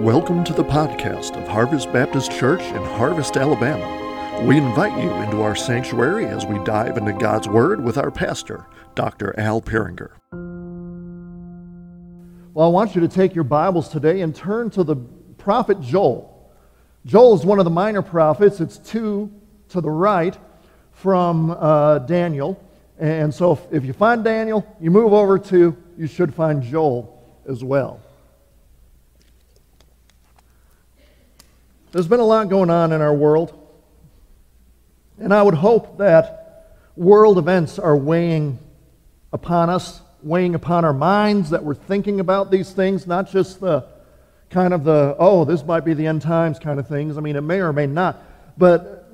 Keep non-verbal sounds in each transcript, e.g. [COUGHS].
Welcome to the podcast of Harvest Baptist Church in Harvest, Alabama. We invite you into our sanctuary as we dive into God's Word with our pastor, Dr. Al Peringer. Well, I want you to take your Bibles today and turn to the prophet Joel. Joel is one of the minor prophets, it's two to the right from uh, Daniel. And so if, if you find Daniel, you move over to, you should find Joel as well. There's been a lot going on in our world. And I would hope that world events are weighing upon us, weighing upon our minds, that we're thinking about these things, not just the kind of the, oh, this might be the end times kind of things. I mean, it may or may not. But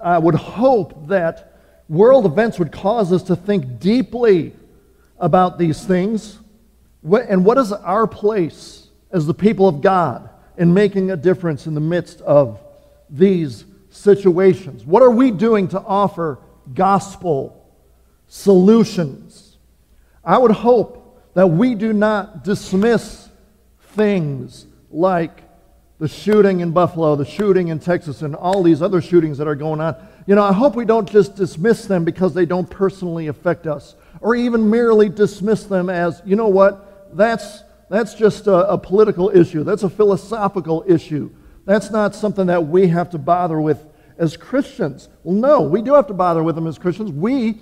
I would hope that world events would cause us to think deeply about these things. And what is our place as the people of God? In making a difference in the midst of these situations? What are we doing to offer gospel solutions? I would hope that we do not dismiss things like the shooting in Buffalo, the shooting in Texas, and all these other shootings that are going on. You know, I hope we don't just dismiss them because they don't personally affect us, or even merely dismiss them as, you know what, that's that's just a, a political issue. That's a philosophical issue. That's not something that we have to bother with as Christians. Well, no, we do have to bother with them as Christians. We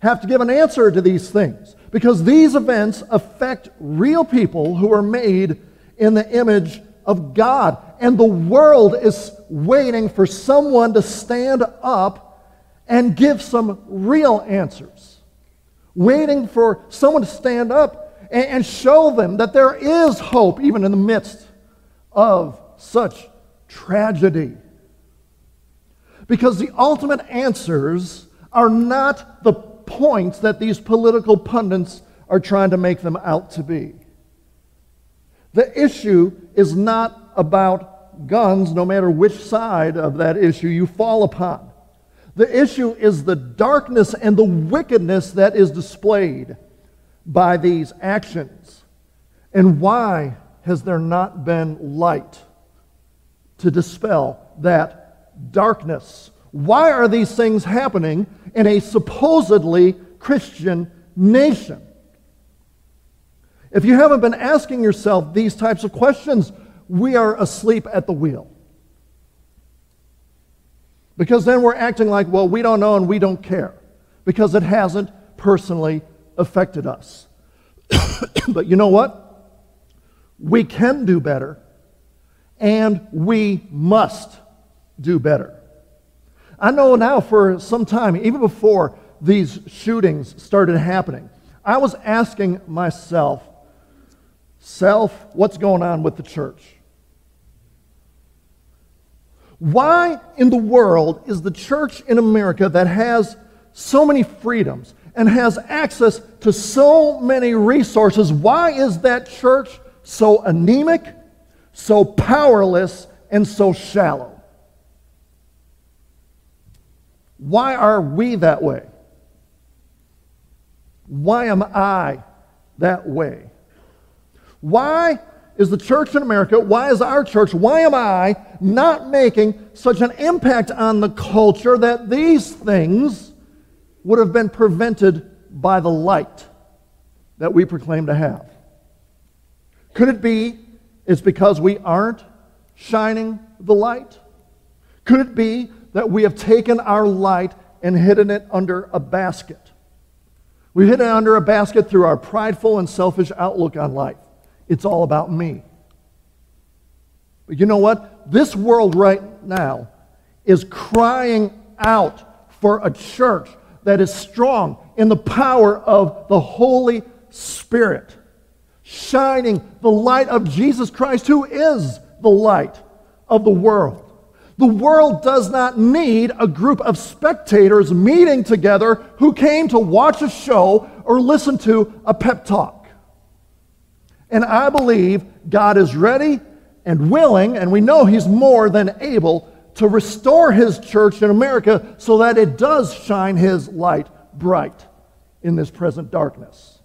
have to give an answer to these things because these events affect real people who are made in the image of God. And the world is waiting for someone to stand up and give some real answers. Waiting for someone to stand up and, show them that there is hope even in the midst of such tragedy. Because the ultimate answers are not the points that these political pundits are trying to make them out to be. The issue is not about guns, no matter which side of that issue you fall upon. The issue is the darkness and the wickedness that is displayed by these actions? And why has there not been light to dispel that darkness? Why are these things happening in a supposedly Christian nation? If you haven't been asking yourself these types of questions, we are asleep at the wheel. Because then we're acting like, well, we don't know and we don't care. Because it hasn't personally affected us. [COUGHS] but you know what? We can do better, and we must do better. I know now for some time, even before these shootings started happening, I was asking myself, self, what's going on with the church? Why in the world is the church in America that has so many freedoms and has access to so many resources, why is that church so anemic, so powerless, and so shallow? Why are we that way? Why am I that way? Why is the church in America, why is our church, why am I not making such an impact on the culture that these things would have been prevented by the light that we proclaim to have. Could it be it's because we aren't shining the light? Could it be that we have taken our light and hidden it under a basket? We've hidden it under a basket through our prideful and selfish outlook on life. It's all about me. But you know what? This world right now is crying out for a church that is strong in the power of the Holy Spirit, shining the light of Jesus Christ, who is the light of the world. The world does not need a group of spectators meeting together who came to watch a show or listen to a pep talk. And I believe God is ready and willing, and we know He's more than able to restore his church in America so that it does shine his light bright in this present darkness.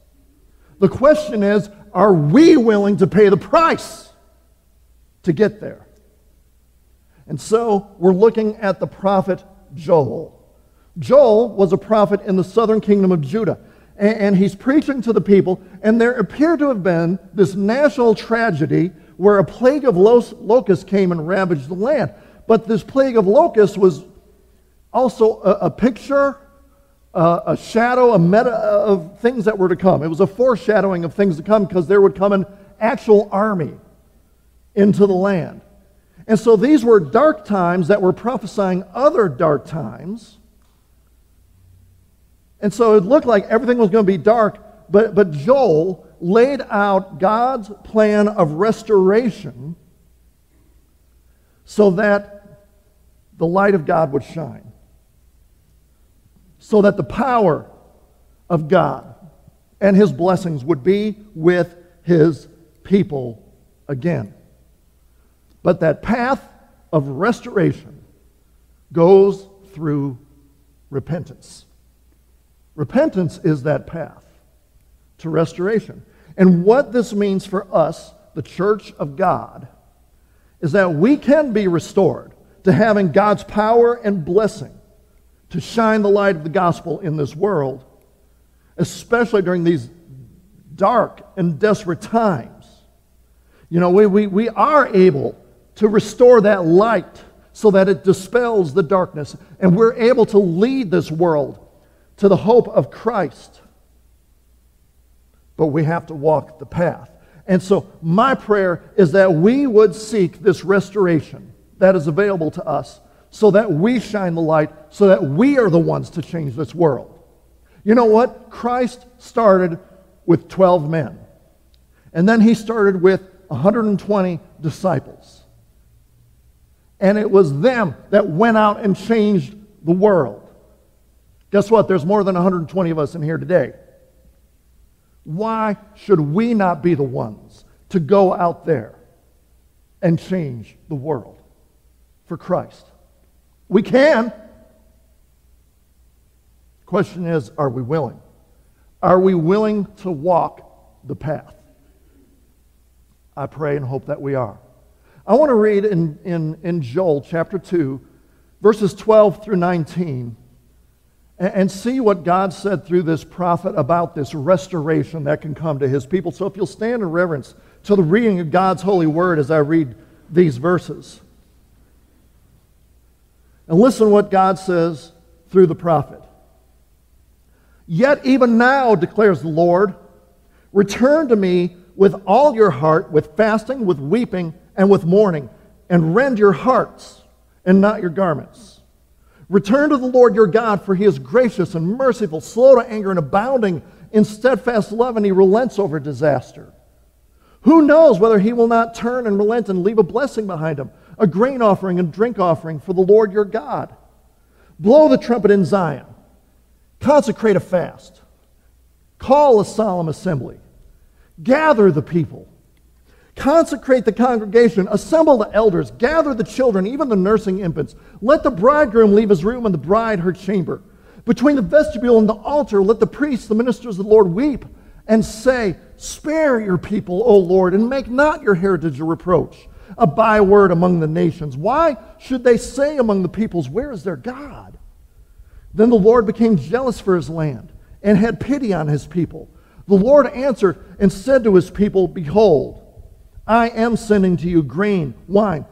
The question is are we willing to pay the price? to get there. And so we're looking at the prophet Joel. Joel was a prophet in the southern kingdom of Judah, and he's preaching to the people, and there appeared to have been this national tragedy where a plague of locusts came and ravaged the land. But this plague of locusts was also a, a picture, uh, a shadow, a meta of things that were to come. It was a foreshadowing of things to come because there would come an actual army into the land. And so these were dark times that were prophesying other dark times. And so it looked like everything was going to be dark, but, but Joel laid out God's plan of restoration so that the light of God would shine, so that the power of God and his blessings would be with his people again. But that path of restoration goes through repentance. Repentance is that path to restoration. And what this means for us, the church of God, is that we can be restored to having God's power and blessing to shine the light of the gospel in this world, especially during these dark and desperate times. You know, we, we, we are able to restore that light so that it dispels the darkness, and we're able to lead this world to the hope of Christ. But we have to walk the path. And so, my prayer is that we would seek this restoration that is available to us so that we shine the light, so that we are the ones to change this world. You know what? Christ started with 12 men, and then he started with 120 disciples. And it was them that went out and changed the world. Guess what? There's more than 120 of us in here today. Why should we not be the ones to go out there and change the world for Christ? We can. Question is, are we willing? Are we willing to walk the path? I pray and hope that we are. I want to read in, in, in Joel chapter 2, verses 12 through 19 and see what God said through this prophet about this restoration that can come to his people. So if you'll stand in reverence to the reading of God's holy word as I read these verses. And listen what God says through the prophet. Yet even now, declares the Lord, return to me with all your heart, with fasting, with weeping, and with mourning, and rend your hearts and not your garments. Return to the Lord your God, for he is gracious and merciful, slow to anger, and abounding in steadfast love, and he relents over disaster. Who knows whether he will not turn and relent and leave a blessing behind him, a grain offering and drink offering for the Lord your God? Blow the trumpet in Zion, consecrate a fast, call a solemn assembly, gather the people. Consecrate the congregation, assemble the elders, gather the children, even the nursing infants. Let the bridegroom leave his room and the bride her chamber. Between the vestibule and the altar, let the priests, the ministers of the Lord, weep and say, Spare your people, O Lord, and make not your heritage a reproach, a byword among the nations. Why should they say among the peoples, Where is their God? Then the Lord became jealous for his land and had pity on his people. The Lord answered and said to his people, Behold, I am sending to you grain, wine,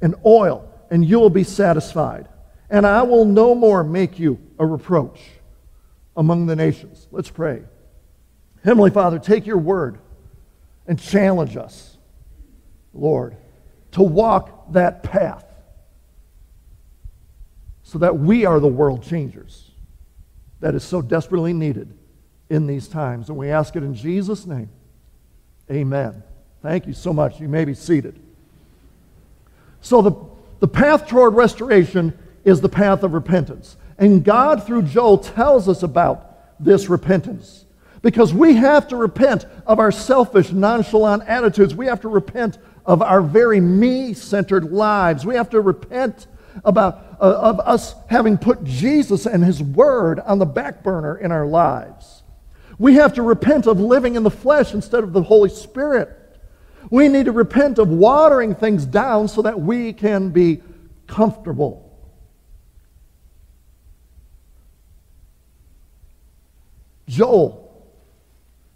and oil, and you will be satisfied. And I will no more make you a reproach among the nations. Let's pray. Heavenly Father, take your word and challenge us, Lord, to walk that path so that we are the world changers that is so desperately needed in these times. And we ask it in Jesus' name. Amen. Thank you so much. You may be seated. So, the, the path toward restoration is the path of repentance. And God, through Joel, tells us about this repentance. Because we have to repent of our selfish, nonchalant attitudes. We have to repent of our very me centered lives. We have to repent about uh, of us having put Jesus and his word on the back burner in our lives. We have to repent of living in the flesh instead of the Holy Spirit. We need to repent of watering things down so that we can be comfortable. Joel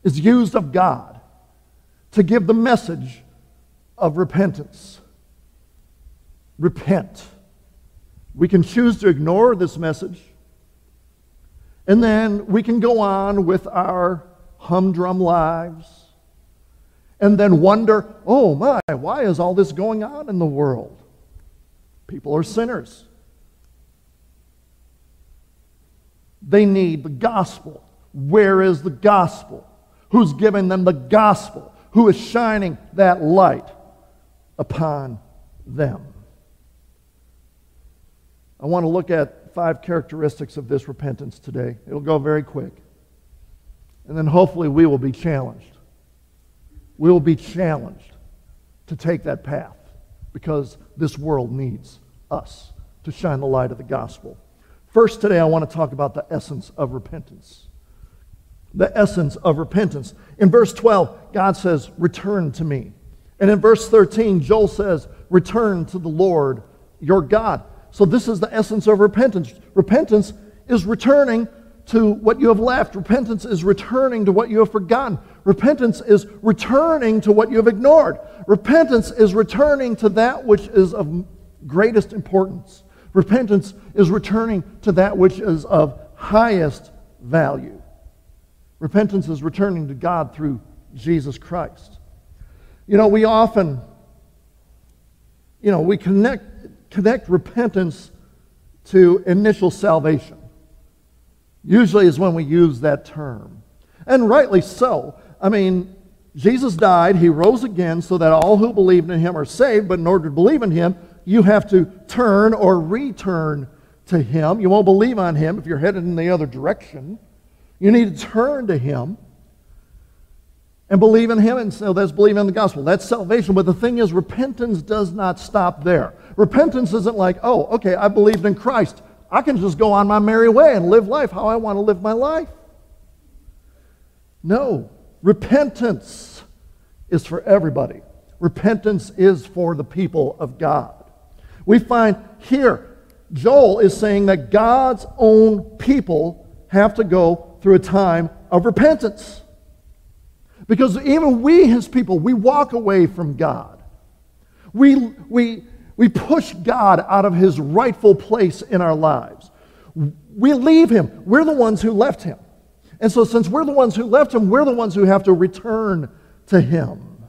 is used of God to give the message of repentance. Repent. We can choose to ignore this message, and then we can go on with our humdrum lives, and then wonder, oh my, why is all this going on in the world? People are sinners. They need the gospel. Where is the gospel? Who's giving them the gospel? Who is shining that light upon them? I want to look at five characteristics of this repentance today. It'll go very quick. And then hopefully we will be challenged. We will be challenged to take that path because this world needs us to shine the light of the gospel. First, today, I want to talk about the essence of repentance the essence of repentance. In verse 12, God says, Return to me. And in verse 13, Joel says, Return to the Lord your God. So this is the essence of repentance. Repentance is returning to what you have left. Repentance is returning to what you have forgotten. Repentance is returning to what you have ignored. Repentance is returning to that which is of greatest importance. Repentance is returning to that which is of highest value. Repentance is returning to God through Jesus Christ. You know, we often, you know, we connect, connect repentance to initial salvation. Usually is when we use that term. And rightly so. I mean, Jesus died, he rose again so that all who believe in him are saved, but in order to believe in him, you have to turn or return to him. You won't believe on him if you're headed in the other direction. You need to turn to Him and believe in Him. And so that's believing in the gospel. That's salvation. But the thing is, repentance does not stop there. Repentance isn't like, oh, okay, I believed in Christ. I can just go on my merry way and live life how I want to live my life. No. Repentance is for everybody. Repentance is for the people of God. We find here, Joel is saying that God's own people have to go through a time of repentance. Because even we, his people, we walk away from God. We, we, we push God out of his rightful place in our lives. We leave him. We're the ones who left him. And so, since we're the ones who left him, we're the ones who have to return to him.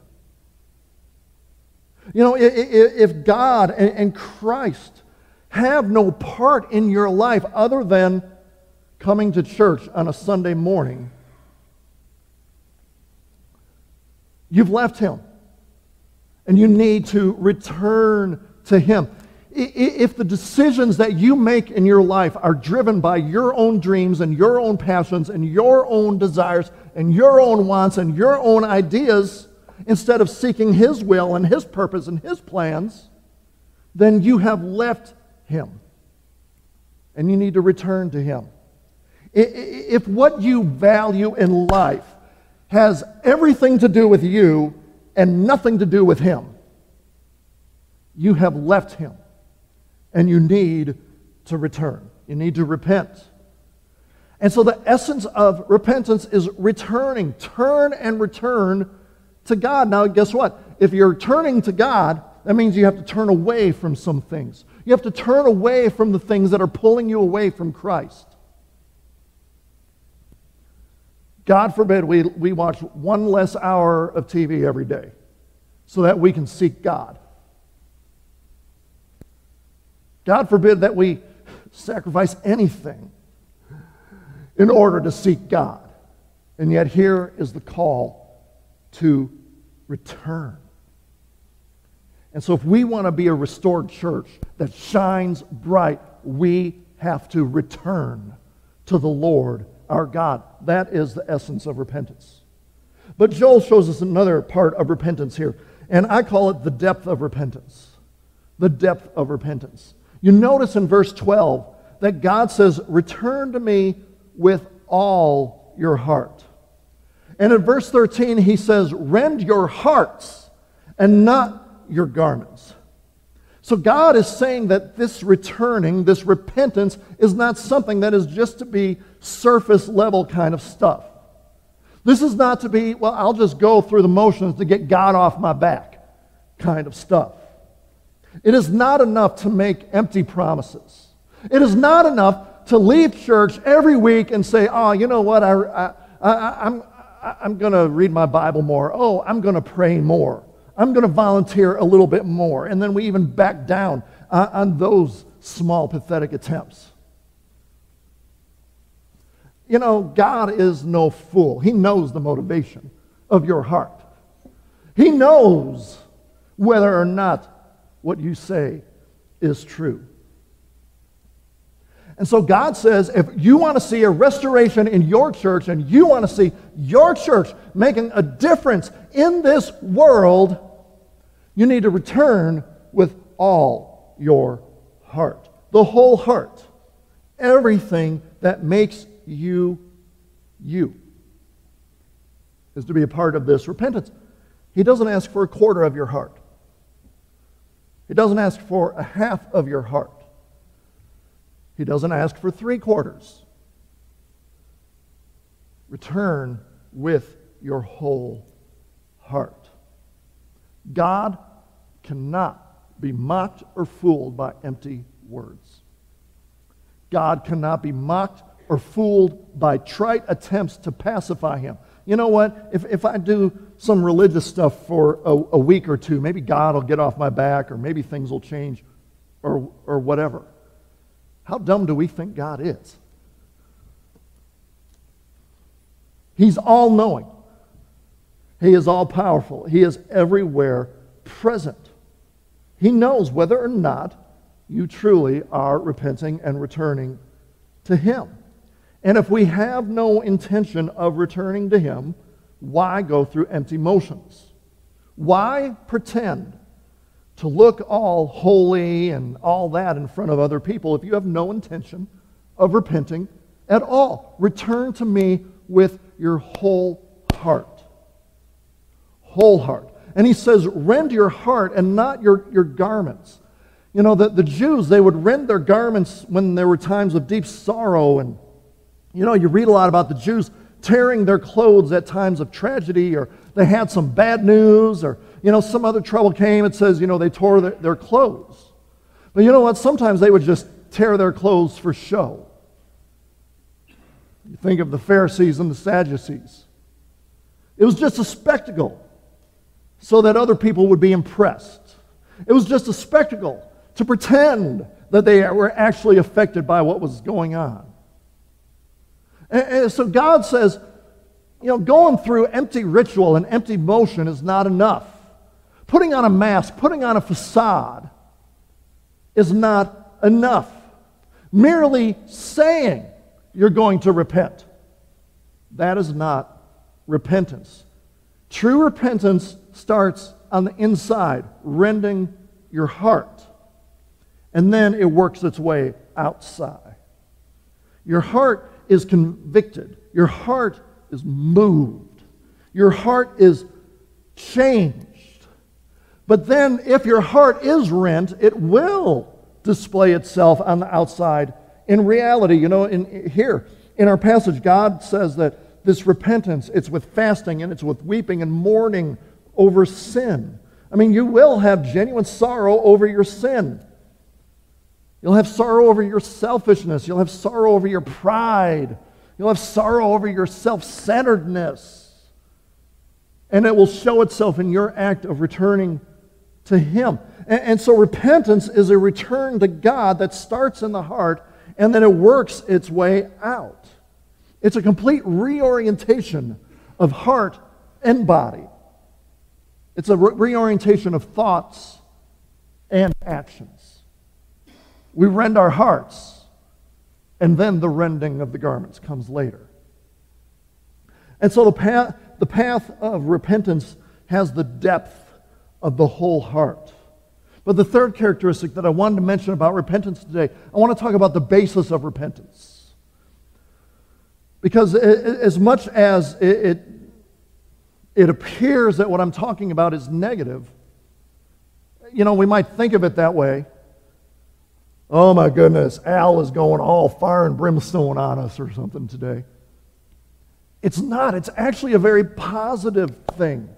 You know, if God and Christ have no part in your life other than coming to church on a Sunday morning, you've left Him. And you need to return to Him. If the decisions that you make in your life are driven by your own dreams and your own passions and your own desires and your own wants and your own ideas, instead of seeking His will and His purpose and His plans, then you have left Him. And you need to return to Him. If what you value in life has everything to do with you and nothing to do with Him, you have left Him and you need to return. You need to repent. And so the essence of repentance is returning. Turn and return to God. Now, guess what? If you're turning to God, that means you have to turn away from some things. You have to turn away from the things that are pulling you away from Christ. God forbid we, we watch one less hour of TV every day so that we can seek God. God forbid that we sacrifice anything in order to seek God. And yet, here is the call to return. And so, if we want to be a restored church that shines bright, we have to return to the Lord our God. That is the essence of repentance. But Joel shows us another part of repentance here, and I call it the depth of repentance. The depth of repentance. You notice in verse 12 that God says, Return to me with all your heart. And in verse 13, he says, Rend your hearts and not your garments. So God is saying that this returning, this repentance, is not something that is just to be surface level kind of stuff. This is not to be, well, I'll just go through the motions to get God off my back kind of stuff. It is not enough to make empty promises. It is not enough to leave church every week and say, oh, you know what, I, I, I, I'm, I'm going to read my Bible more. Oh, I'm going to pray more. I'm going to volunteer a little bit more. And then we even back down on those small, pathetic attempts. You know, God is no fool. He knows the motivation of your heart. He knows whether or not what you say is true. And so God says if you want to see a restoration in your church and you want to see your church making a difference in this world, you need to return with all your heart. The whole heart. Everything that makes you you is to be a part of this repentance. He doesn't ask for a quarter of your heart. He doesn't ask for a half of your heart. He doesn't ask for three quarters. Return with your whole heart. God cannot be mocked or fooled by empty words. God cannot be mocked or fooled by trite attempts to pacify him. You know what? If, if I do some religious stuff for a, a week or two, maybe God will get off my back or maybe things will change or, or whatever. How dumb do we think God is? He's all knowing. He is all powerful. He is everywhere present. He knows whether or not you truly are repenting and returning to Him. And if we have no intention of returning to Him, why go through empty motions? Why pretend to look all holy and all that in front of other people if you have no intention of repenting at all. Return to me with your whole heart. Whole heart. And he says, rend your heart and not your, your garments. You know, the, the Jews, they would rend their garments when there were times of deep sorrow. And, you know, you read a lot about the Jews tearing their clothes at times of tragedy or they had some bad news or you know, some other trouble came, it says, you know, they tore their, their clothes. But you know what? Sometimes they would just tear their clothes for show. You think of the Pharisees and the Sadducees. It was just a spectacle so that other people would be impressed. It was just a spectacle to pretend that they were actually affected by what was going on. And, and so God says, you know, going through empty ritual and empty motion is not enough. Putting on a mask, putting on a facade is not enough. Merely saying you're going to repent, that is not repentance. True repentance starts on the inside, rending your heart, and then it works its way outside. Your heart is convicted, your heart is moved, your heart is changed. But then, if your heart is rent, it will display itself on the outside. In reality, you know, in, here in our passage, God says that this repentance, it's with fasting and it's with weeping and mourning over sin. I mean, you will have genuine sorrow over your sin. You'll have sorrow over your selfishness. You'll have sorrow over your pride. You'll have sorrow over your self centeredness. And it will show itself in your act of returning to Him. And, and so repentance is a return to God that starts in the heart and then it works its way out. It's a complete reorientation of heart and body. It's a re- reorientation of thoughts and actions. We rend our hearts, and then the rending of the garments comes later. And so the path, the path of repentance has the depth of the whole heart. But the third characteristic that I wanted to mention about repentance today, I want to talk about the basis of repentance. Because as much as it, it, appears that what I'm talking about is negative, you know, we might think of it that way. Oh my goodness, Al is going all fire and brimstone on us or something today. It's not. It's actually a very positive thing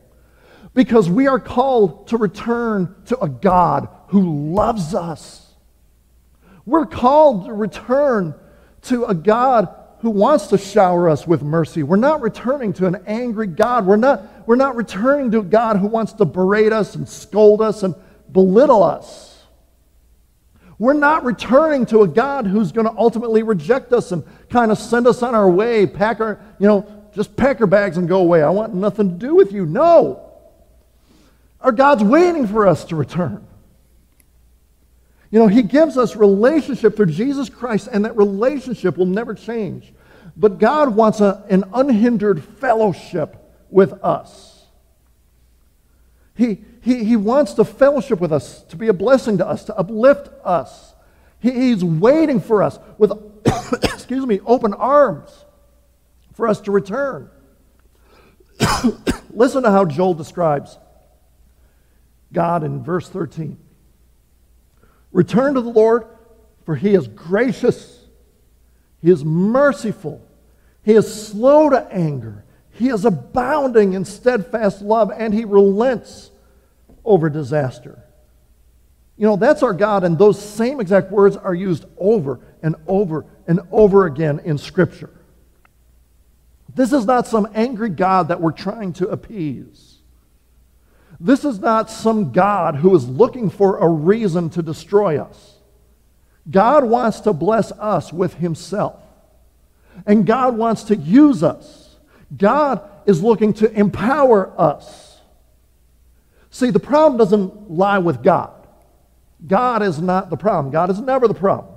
because we are called to return to a God who loves us. We're called to return to a God who wants to shower us with mercy. We're not returning to an angry God. We're not, we're not returning to a God who wants to berate us and scold us and belittle us. We're not returning to a God who's going to ultimately reject us and kind of send us on our way, pack our, you know, just pack our bags and go away. I want nothing to do with you. No. Our God's waiting for us to return. You know, He gives us relationship through Jesus Christ, and that relationship will never change. But God wants a, an unhindered fellowship with us. He, he, he wants to fellowship with us, to be a blessing to us, to uplift us. He, he's waiting for us with, [COUGHS] excuse me, open arms for us to return. [COUGHS] Listen to how Joel describes God in verse 13. Return to the Lord, for he is gracious, he is merciful, he is slow to anger, he is abounding in steadfast love, and he relents over disaster. You know, that's our God, and those same exact words are used over and over and over again in Scripture. This is not some angry God that we're trying to appease. This is not some God who is looking for a reason to destroy us. God wants to bless us with Himself. And God wants to use us. God is looking to empower us. See, the problem doesn't lie with God. God is not the problem. God is never the problem.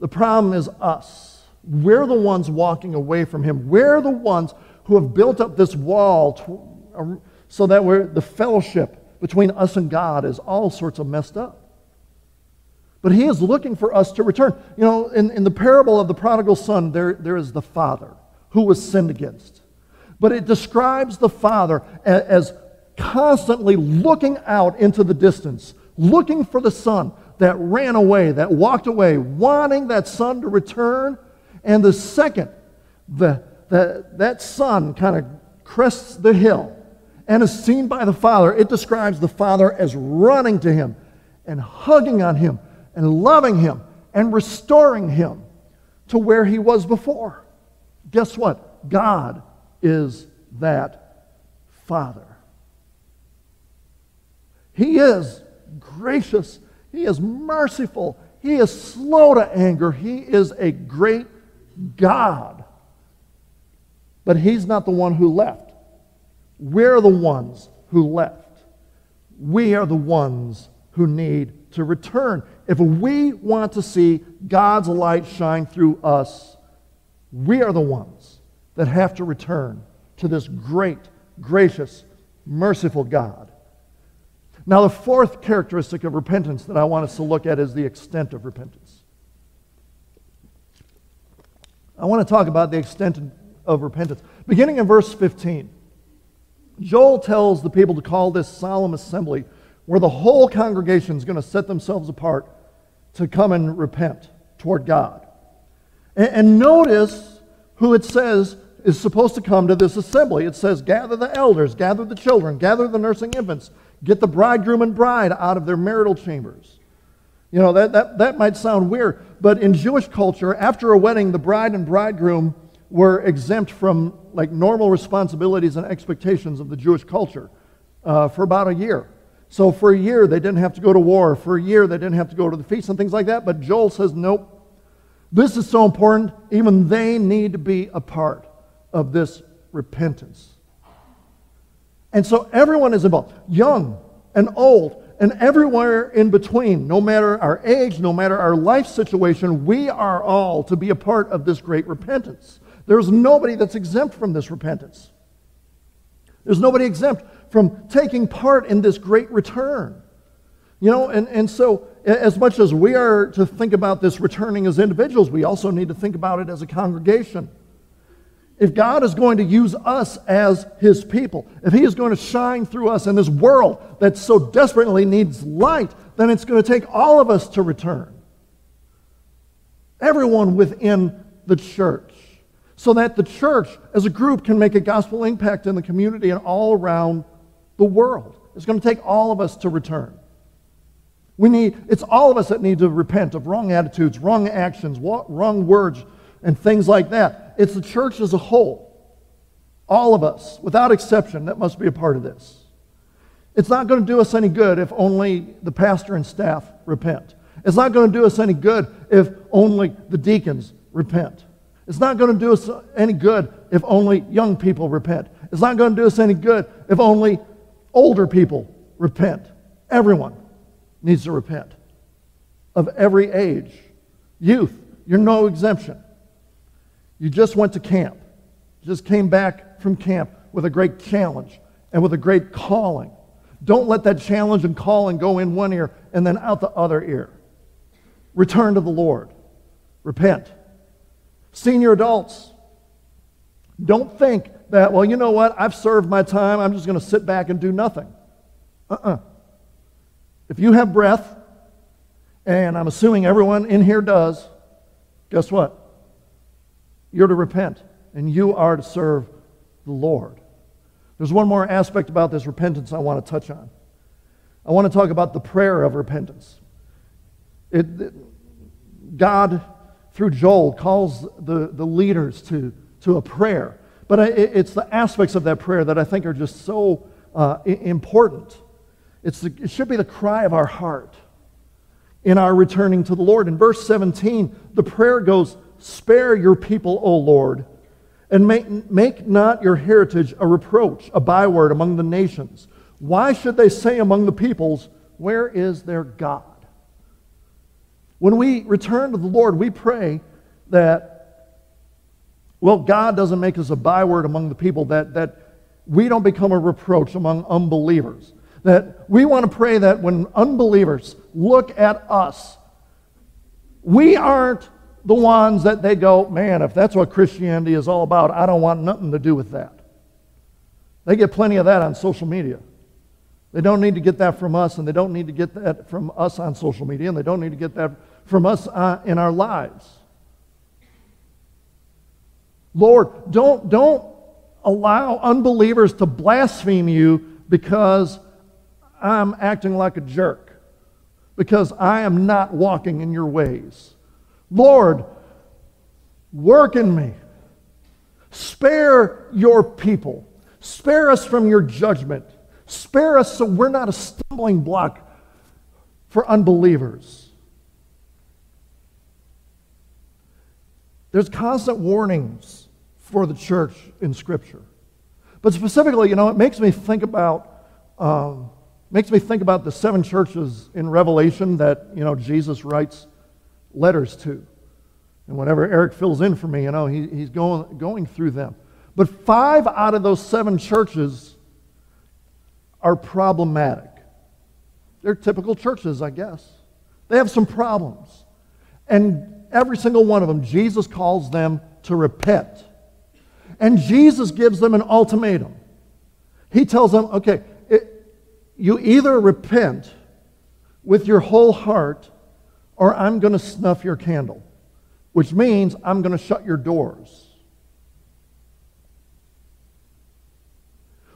The problem is us. We're the ones walking away from Him. We're the ones who have built up this wall to, um, so that we're, the fellowship between us and God is all sorts of messed up. But He is looking for us to return. You know, in, in the parable of the prodigal son, there, there is the father who was sinned against. But it describes the father as, as constantly looking out into the distance, looking for the son that ran away, that walked away, wanting that son to return and the second the, the, that son kind of crests the hill and is seen by the father, it describes the father as running to him and hugging on him and loving him and restoring him to where he was before. Guess what? God is that father. He is gracious. He is merciful. He is slow to anger. He is a great God. But he's not the one who left. We're the ones who left. We are the ones who need to return. If we want to see God's light shine through us, we are the ones that have to return to this great, gracious, merciful God. Now, the fourth characteristic of repentance that I want us to look at is the extent of repentance. I want to talk about the extent of repentance. Beginning in verse 15, Joel tells the people to call this solemn assembly where the whole congregation is going to set themselves apart to come and repent toward God. And, and notice who it says is supposed to come to this assembly. It says, Gather the elders, gather the children, gather the nursing infants, get the bridegroom and bride out of their marital chambers. You know, that, that, that might sound weird, but in Jewish culture, after a wedding, the bride and bridegroom were exempt from like normal responsibilities and expectations of the Jewish culture uh, for about a year. So for a year, they didn't have to go to war. For a year, they didn't have to go to the feast and things like that. But Joel says, nope. This is so important, even they need to be a part of this repentance. And so everyone is involved, young and old, and everywhere in between, no matter our age, no matter our life situation, we are all to be a part of this great repentance. There's nobody that's exempt from this repentance. There's nobody exempt from taking part in this great return. You know, and, and so as much as we are to think about this returning as individuals, we also need to think about it as a congregation. If God is going to use us as his people, if he is going to shine through us in this world that so desperately needs light, then it's going to take all of us to return. Everyone within the church. So that the church as a group can make a gospel impact in the community and all around the world. It's going to take all of us to return. We need, it's all of us that need to repent of wrong attitudes, wrong actions, wrong words, and things like that. It's the church as a whole. All of us, without exception, that must be a part of this. It's not going to do us any good if only the pastor and staff repent. It's not going to do us any good if only the deacons repent. It's not going to do us any good if only young people repent. It's not going to do us any good if only older people repent. Everyone needs to repent of every age. Youth, you're no exemption. You just went to camp, just came back from camp with a great challenge and with a great calling. Don't let that challenge and calling go in one ear and then out the other ear. Return to the Lord. Repent. Senior adults, don't think that, well, you know what, I've served my time, I'm just going to sit back and do nothing. Uh uh-uh. uh if you have breath, and I'm assuming everyone in here does, guess what? You're to repent, and you are to serve the Lord. There's one more aspect about this repentance I want to touch on. I want to talk about the prayer of repentance. It, it, God, through Joel, calls the, the leaders to, to a prayer. But it, it's the aspects of that prayer that I think are just so uh, important. It's the, it should be the cry of our heart in our returning to the Lord. In verse 17, the prayer goes, Spare your people, O Lord, and make, make not your heritage a reproach, a byword among the nations. Why should they say among the peoples, Where is their God? When we return to the Lord, we pray that, well, God doesn't make us a byword among the people, that, that we don't become a reproach among unbelievers. That we want to pray that when unbelievers look at us, we aren't the ones that they go, man, if that's what Christianity is all about, I don't want nothing to do with that. They get plenty of that on social media. They don't need to get that from us, and they don't need to get that from us on social media, and they don't need to get that from us uh, in our lives. Lord, don't, don't allow unbelievers to blaspheme you because I'm acting like a jerk, because I am not walking in your ways. Lord, work in me. Spare your people. Spare us from your judgment. Spare us so we're not a stumbling block for unbelievers. There's constant warnings for the church in Scripture. But specifically, you know, it makes me think about um, makes me think about the seven churches in Revelation that you know Jesus writes letters to. And whenever Eric fills in for me, you know, he, he's going, going through them. But five out of those seven churches are problematic. They're typical churches, I guess. They have some problems. And every single one of them, Jesus calls them to repent. And Jesus gives them an ultimatum. He tells them, okay, it, you either repent with your whole heart or I'm going to snuff your candle, which means I'm going to shut your doors.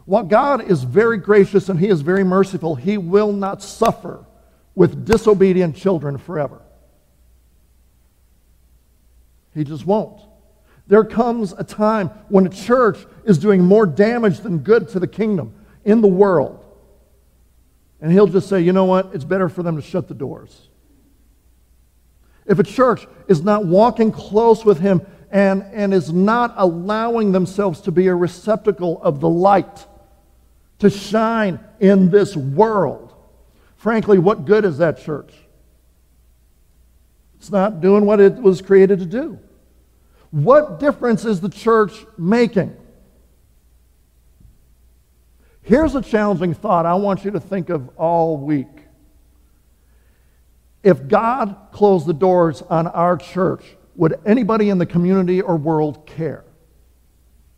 While God is very gracious and He is very merciful, He will not suffer with disobedient children forever. He just won't. There comes a time when a church is doing more damage than good to the kingdom in the world. And He'll just say, you know what? It's better for them to shut the doors. If a church is not walking close with Him and, and is not allowing themselves to be a receptacle of the light to shine in this world, frankly, what good is that church? It's not doing what it was created to do. What difference is the church making? Here's a challenging thought I want you to think of all week. If God closed the doors on our church, would anybody in the community or world care?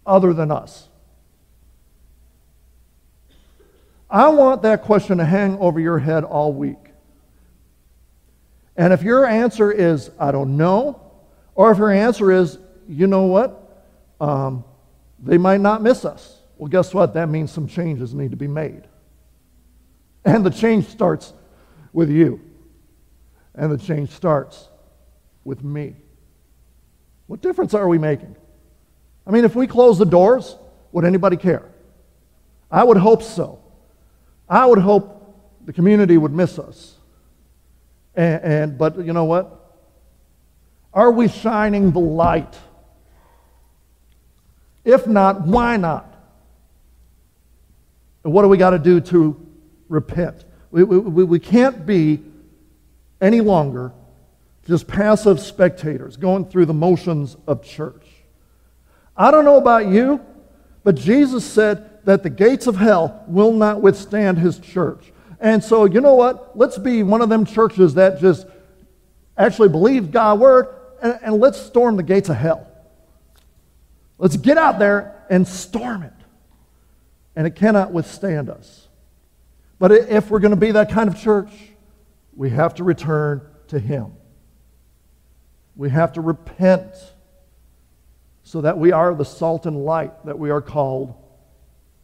other than us? I want that question to hang over your head all week. And if your answer is, I don't know, or if your answer is, you know what, um, they might not miss us. Well, guess what? That means some changes need to be made. And the change starts with you. And the change starts with me. What difference are we making? I mean, if we close the doors, would anybody care? I would hope so. I would hope the community would miss us. And, and, but you know what? Are we shining the light? If not, why not? And what do we got to do to repent? We, we, we can't be any longer just passive spectators going through the motions of church. I don't know about you, but Jesus said that the gates of hell will not withstand his church. And so, you know what? Let's be one of them churches that just actually believes God's word and, and let's storm the gates of hell. Let's get out there and storm it. And it cannot withstand us. But if we're going to be that kind of church, we have to return to Him. We have to repent so that we are the salt and light that we are called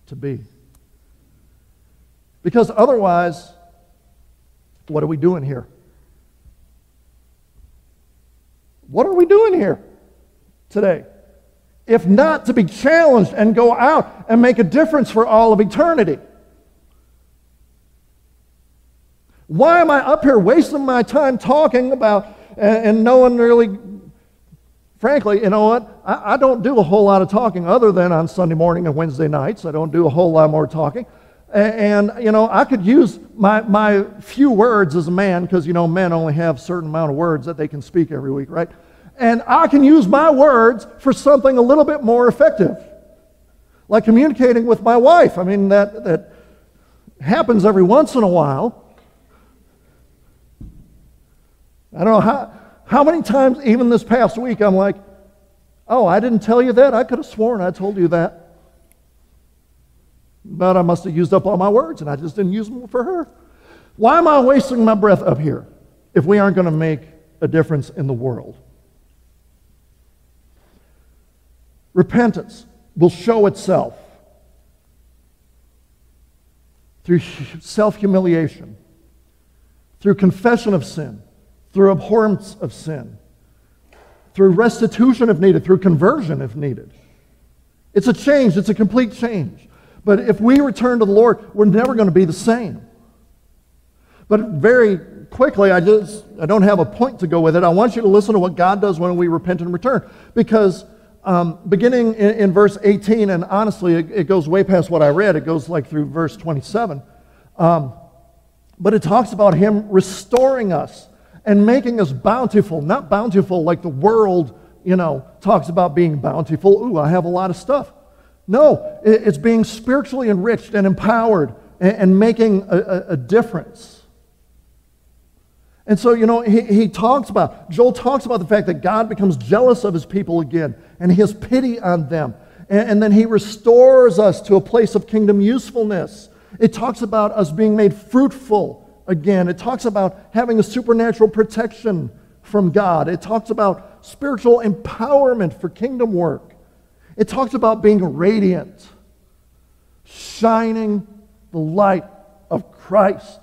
to be. Because otherwise, what are we doing here? What are we doing here today? If not to be challenged and go out and make a difference for all of eternity. Why am I up here wasting my time talking about and, and no one really frankly, you know what? I, I, don't do a whole lot of talking other than on Sunday morning and Wednesday nights. I don't do a whole lot more talking. And, you know, I could use my, my few words as a man, because, you know, men only have a certain amount of words that they can speak every week, right? And I can use my words for something a little bit more effective, like communicating with my wife. I mean, that, that happens every once in a while. I don't know how, how many times, even this past week, I'm like, oh, I didn't tell you that? I could have sworn I told you that. But I must have used up all my words, and I just didn't use them for her. Why am I wasting my breath up here if we aren't going to make a difference in the world? Repentance will show itself through self humiliation, through confession of sin, through abhorrence of sin, through restitution if needed, through conversion if needed. It's a change, it's a complete change. But if we return to the Lord, we're never going to be the same. But very quickly, I just I don't have a point to go with it. I want you to listen to what God does when we repent and return. Because um, beginning in, in, verse 18, and honestly, it, it, goes way past what I read, it goes like through verse 27. Um, but it talks about Him restoring us and making us bountiful, not bountiful like the world, you know, talks about being bountiful. Ooh, I have a lot of stuff. No, it's being spiritually enriched and empowered and, making a, a, a, difference. And so, you know, he, he talks about, Joel talks about the fact that God becomes jealous of his people again and he has pity on them. And, and then he restores us to a place of kingdom usefulness. It talks about us being made fruitful again. It talks about having a supernatural protection from God. It talks about spiritual empowerment for kingdom work. It talks about being radiant, shining the light of Christ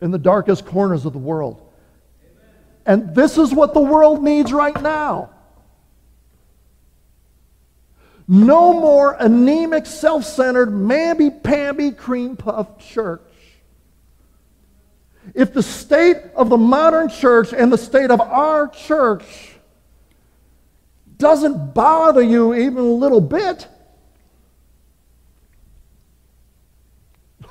in the darkest corners of the world. And this is what the world needs right now. No more anemic, self centered, mamby pamby, cream puff church. If the state of the modern church and the state of our church doesn't bother you even a little bit,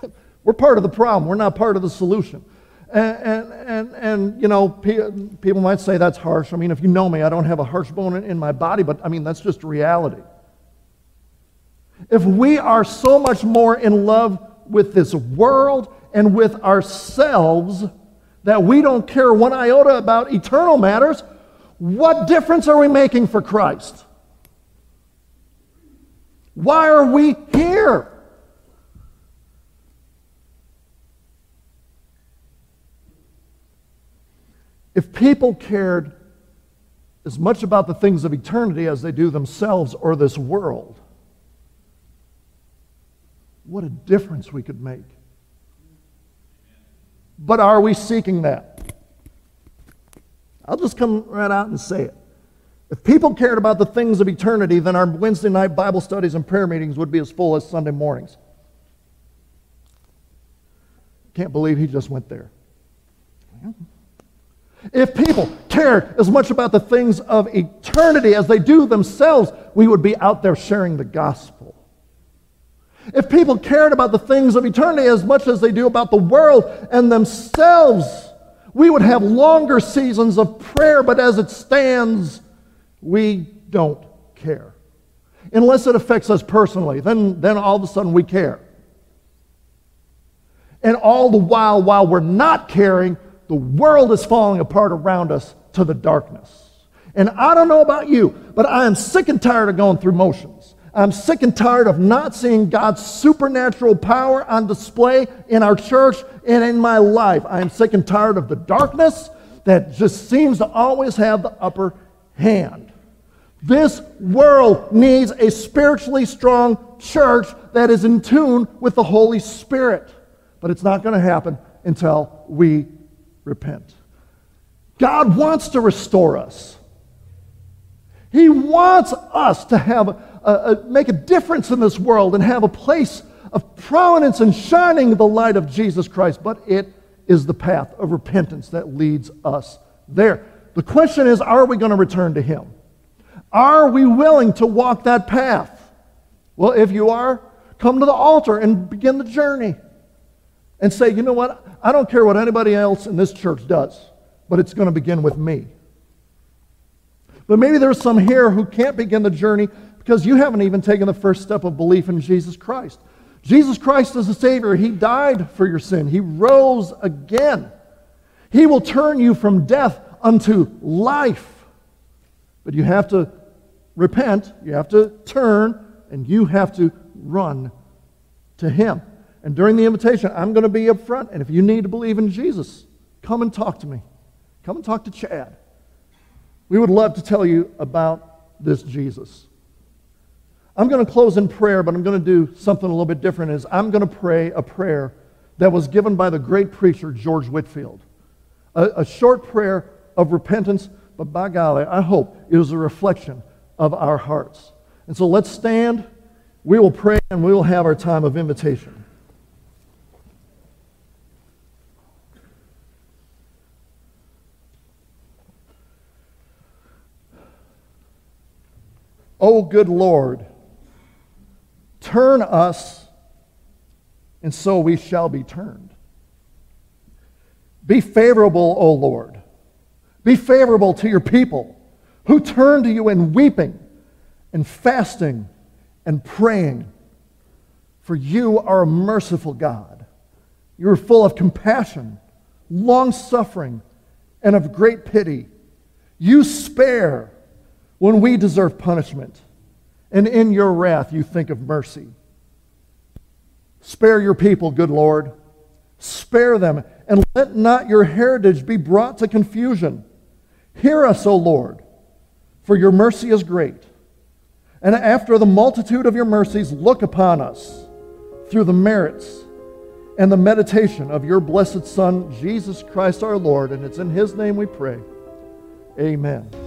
[LAUGHS] we're part of the problem. We're not part of the solution. And, and, and, and, you know, people might say that's harsh. I mean, if you know me, I don't have a harsh bone in, in my body, but I mean, that's just reality. If we are so much more in love with this world and with ourselves that we don't care one iota about eternal matters, what difference are we making for Christ? Why are we here? If people cared as much about the things of eternity as they do themselves or this world, what a difference we could make. But are we seeking that? I'll just come right out and say it. If people cared about the things of eternity, then our Wednesday night Bible studies and prayer meetings would be as full as Sunday mornings. Can't believe he just went there. If people cared as much about the things of eternity as they do themselves, we would be out there sharing the gospel. If people cared about the things of eternity as much as they do about the world and themselves, we would have longer seasons of prayer, but as it stands, we don't care. Unless it affects us personally, then, then all of a sudden we care. And all the while, while we're not caring, the world is falling apart around us to the darkness. And I don't know about you, but I am sick and tired of going through motions. I'm sick and tired of not seeing God's supernatural power on display in our church and in my life. I am sick and tired of the darkness that just seems to always have the upper hand. This world needs a spiritually strong church that is in tune with the Holy Spirit. But it's not going to happen until we repent. God wants to restore us. He wants us to have a, a, make a difference in this world and have a place of prominence and shining the light of Jesus Christ, but it is the path of repentance that leads us there. The question is are we going to return to Him? Are we willing to walk that path? Well, if you are, come to the altar and begin the journey and say, you know what? I don't care what anybody else in this church does, but it's going to begin with me. But maybe there's some here who can't begin the journey because you haven't even taken the first step of belief in Jesus Christ. Jesus Christ is the Savior. He died for your sin, He rose again. He will turn you from death unto life. But you have to repent, you have to turn, and you have to run to Him. And during the invitation, I'm going to be up front. And if you need to believe in Jesus, come and talk to me. Come and talk to Chad. We would love to tell you about this Jesus. I'm going to close in prayer, but I'm going to do something a little bit different. Is I'm going to pray a prayer that was given by the great preacher George Whitefield. A, a short prayer of repentance, but by golly, I hope it was a reflection of our hearts. And so let's stand. We will pray and we will have our time of invitation. O good Lord, turn us, and so we shall be turned. Be favorable, O Lord. Be favorable to your people who turn to you in weeping and fasting and praying. For you are a merciful God. You are full of compassion, long suffering, and of great pity. You spare when we deserve punishment, and in your wrath you think of mercy. Spare your people, good Lord. Spare them, and let not your heritage be brought to confusion. Hear us, O Lord, for your mercy is great. And after the multitude of your mercies, look upon us through the merits and the meditation of your blessed Son, Jesus Christ our Lord. And it's in his name we pray. Amen.